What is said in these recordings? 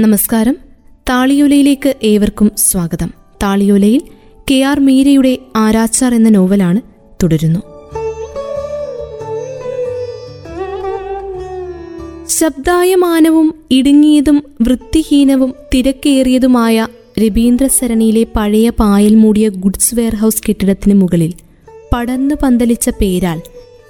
നമസ്കാരം. താളിയോലയിലേക്ക് ഏവർക്കും സ്വാഗതം. താളിയോലയിൽ കെ ആർ മീരയുടെ ആരാച്ചാർ എന്ന നോവലാണ് തുടരുന്നു. ശബ്ദായമാനവും ഇടുങ്ങിയതും വൃത്തിഹീനവും തിരക്കേറിയതുമായ രവീന്ദ്രസരണിയിലെ പഴയ പായൽ മൂടിയ ഗുഡ്സ് വെയർഹൌസ് കെട്ടിടത്തിന് മുകളിൽ പടർന്നു പന്തലിച്ച പേരാൽ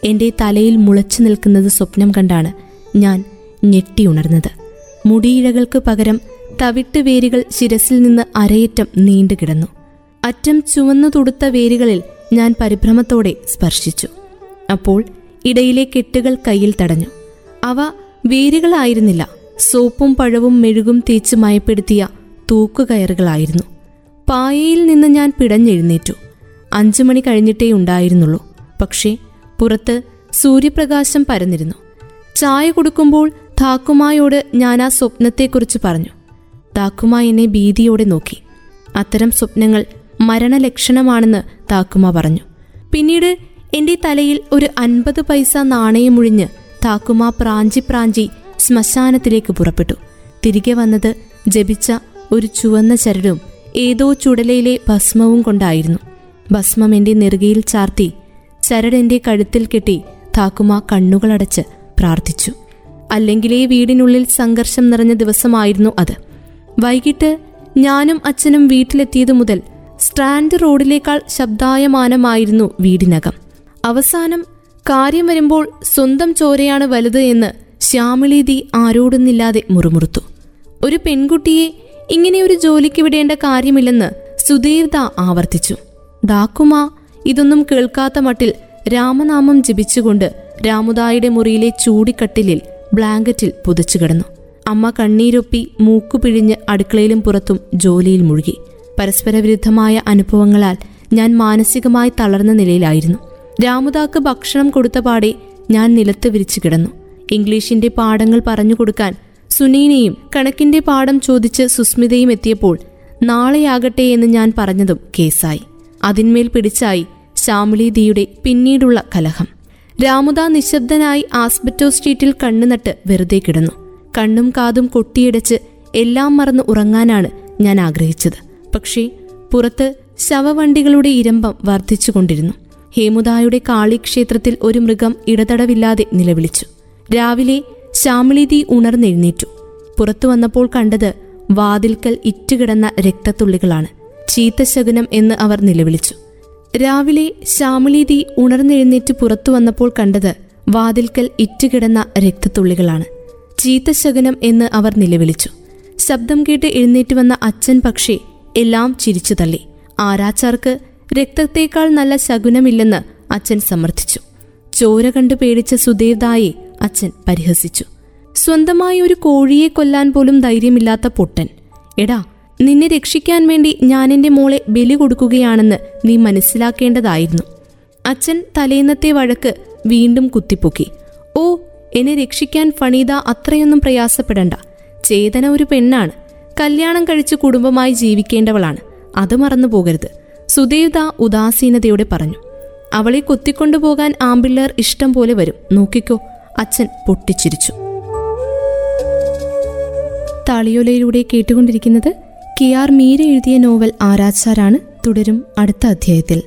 എന്റെ തലയിൽ മുളച്ചു നിൽക്കുന്നത് സ്വപ്നം കണ്ടാണ് ഞാൻ ഞെട്ടിയുണർന്നത് മുടിയിഴകൾക്ക് പകരം തവിട്ട് വേരുകൾ ശിരസിൽ നിന്ന് അരയറ്റം നീണ്ടുകിടന്നു. അറ്റം ചുവന്നു തുടുത്ത വേരുകളിൽ ഞാൻ പരിഭ്രമത്തോടെ സ്പർശിച്ചു. അപ്പോൾ ഇടയിലെ കെട്ടുകൾ കയ്യിൽ തടഞ്ഞു. അവ വേരുകളായിരുന്നില്ല. സോപ്പും പഴവും മെഴുകും തേച്ച് മയപ്പെടുത്തിയ തൂക്കുകയറുകളായിരുന്നു. പായയിൽ നിന്ന് ഞാൻ പിടഞ്ഞെഴുന്നേറ്റു. അഞ്ചു മണി കഴിഞ്ഞിട്ടേ ഉണ്ടായിരുന്നുള്ളൂ. പക്ഷേ പുറത്ത് സൂര്യപ്രകാശം പരന്നിരുന്നു. ചായ കൊടുക്കുമ്പോൾ താക്കുമായോട് ഞാൻ ആ സ്വപ്നത്തെക്കുറിച്ച് പറഞ്ഞു. താക്കുമ എന്നെ ഭീതിയോടെ നോക്കി. അത്തരം സ്വപ്നങ്ങൾ മരണലക്ഷണമാണെന്ന് താക്കുമ പറഞ്ഞു. പിന്നീട് എന്റെ തലയിൽ ഒരു അൻപത് പൈസ നാണയമുഴിഞ്ഞ് താക്കുമ പ്രാഞ്ചി പ്രാഞ്ചി ശ്മശാനത്തിലേക്ക് പുറപ്പെട്ടു. തിരികെ വന്നത് ജപിച്ച ഒരു ചുവന്ന ചരടും ഏതോ ചുടലയിലെ ഭസ്മവും കൊണ്ടായിരുന്നു. ഭസ്മം എന്റെ നെറുകയിൽ ചാർത്തി ചരടെന്റെ കഴുത്തിൽ കെട്ടി താക്കുമ കണ്ണുകളടച്ച് പ്രാർത്ഥിച്ചു. അല്ലെങ്കിലേ വീടിനുള്ളിൽ സംഘർഷം നിറഞ്ഞ ദിവസമായിരുന്നു അത്. വൈകിട്ട് ഞാനും അച്ഛനും വീട്ടിലെത്തിയതു മുതൽ സ്ട്രാൻഡ് റോഡിലേക്കാൾ ശബ്ദായമാനമായിരുന്നു വീടിനകം. അവസാനം കാര്യം വരുമ്പോൾ സ്വന്തം ചോരയാണ് വലുത് എന്ന് ശ്യാമിളീതി ആരോടുന്നില്ലാതെ മുറുമുറുത്തു. ഒരു പെൺകുട്ടിയെ ഇങ്ങനെ ഒരു ജോലിക്ക് വിടേണ്ട കാര്യമില്ലെന്ന് സുധീർദ ആവർത്തിച്ചു. ദാക്കുമ ഇതൊന്നും കേൾക്കാത്ത മട്ടിൽ രാമനാമം ജപിച്ചുകൊണ്ട് രാമുദായുടെ മുറിയിലെ ചൂടിക്കട്ടിലിൽ ബ്ലാങ്കറ്റിൽ പുതച്ചു കിടന്നു. അമ്മ കണ്ണീരൊപ്പി മൂക്കു പിഴിഞ്ഞ് അടുക്കളയിലും പുറത്തും ജോലിയിൽ മുഴുകി. പരസ്പര വിരുദ്ധമായ അനുഭവങ്ങളാൽ ഞാൻ മാനസികമായി തളർന്ന നിലയിലായിരുന്നു. രാമുദാക്ക് ഭക്ഷണം കൊടുത്ത പാടെ ഞാൻ നിലത്ത് വിരിച്ചു കിടന്നു. ഇംഗ്ലീഷിന്റെ പാഠങ്ങൾ പറഞ്ഞു കൊടുക്കാൻ സുനീനയും കണക്കിന്റെ പാഠം ചോദിച്ച് സുസ്മിതയും എത്തിയപ്പോൾ നാളെയാകട്ടെ എന്ന് ഞാൻ പറഞ്ഞതും കേസായി. അതിന്മേൽ പിടിച്ചായി ശ്യാമിളിദിയുടെ പിന്നീടുള്ള കലഹം. രാമുദ നിശബ്ദനായി ആസ്ബറ്റോ സ്ട്രീറ്റിൽ കണ്ണുനട്ട് വെറുതെ കിടന്നു. കണ്ണും കാതും കൊട്ടിയടച്ച് എല്ലാം മറന്ന് ഉറങ്ങാനാണ് ഞാൻ ആഗ്രഹിച്ചത്. പക്ഷേ പുറത്ത് ശവവണ്ടികളുടെ ഇരമ്പം വർദ്ധിച്ചുകൊണ്ടിരുന്നു. ഹേമുദായുടെ കാളിക്ഷേത്രത്തിൽ ഒരു മൃഗം ഇടതടവില്ലാതെ നിലവിളിച്ചു. രാവിലെ ശ്യാമിളിതി ഉണർന്നെഴുന്നേറ്റു. പുറത്തു വന്നപ്പോൾ കണ്ടത് വാതിൽക്കൽ ഇറ്റുകിടന്ന രക്തത്തുള്ളികളാണ്. ചീത്തശകുനം എന്ന് അവർ നിലവിളിച്ചു. രാവിലെ ശ്യാമിളീതി ഉണർന്നെഴുന്നേറ്റ് പുറത്തു വന്നപ്പോൾ കണ്ടത് വാതിൽക്കൽ ഇറ്റുകിടന്ന രക്തത്തുള്ളികളാണ്. ചീത്തശകനം എന്ന് അവർ നിലവിളിച്ചു. ശബ്ദം കേട്ട് എഴുന്നേറ്റ് വന്ന അച്ഛൻ പക്ഷേ എല്ലാം ചിരിച്ചു തള്ളി. ആരാച്ചാർക്ക് രക്തത്തേക്കാൾ നല്ല ശകുനമില്ലെന്ന് അച്ഛൻ സമർത്ഥിച്ചു. ചോര കണ്ടു പേടിച്ച സുദേവ്ദായെ അച്ഛൻ പരിഹസിച്ചു. സ്വന്തമായി ഒരു കോഴിയെ കൊല്ലാൻ പോലും ധൈര്യമില്ലാത്ത പൊട്ടൻ. എടാ നിന്നെ രക്ഷിക്കാൻ വേണ്ടി ഞാൻ എന്റെ മോളെ ബലി കൊടുക്കുകയാണെന്ന് നീ മനസ്സിലാക്കേണ്ടതായിരുന്നു. അച്ഛൻ തലേന്നത്തെ വഴക്ക് വീണ്ടും കുത്തിപ്പൊക്കി. ഓ എന്നെ രക്ഷിക്കാൻ ഫണീത അത്രയൊന്നും പ്രയാസപ്പെടണ്ട. ചേതന ഒരു പെണ്ണാണ്. കല്യാണം കഴിച്ച് കുടുംബമായി ജീവിക്കേണ്ടവളാണ്. അത് മറന്നു പോകരുത് സുദേവ്ദ ഉദാസീനതയോടെ പറഞ്ഞു. അവളെ കൊത്തിക്കൊണ്ടുപോകാൻ ആമ്പിള്ളേർ ഇഷ്ടം പോലെ വരും. നോക്കിക്കോ. അച്ഛൻ പൊട്ടിച്ചിരിച്ചു. താളിയോലയിലൂടെ കേട്ടുകൊണ്ടിരിക്കുന്നത് കെ ആർ മീര എഴുതിയ നോവൽ ആരാച്ചാരാണ്. തുടരും അടുത്ത അധ്യായത്തിൽ.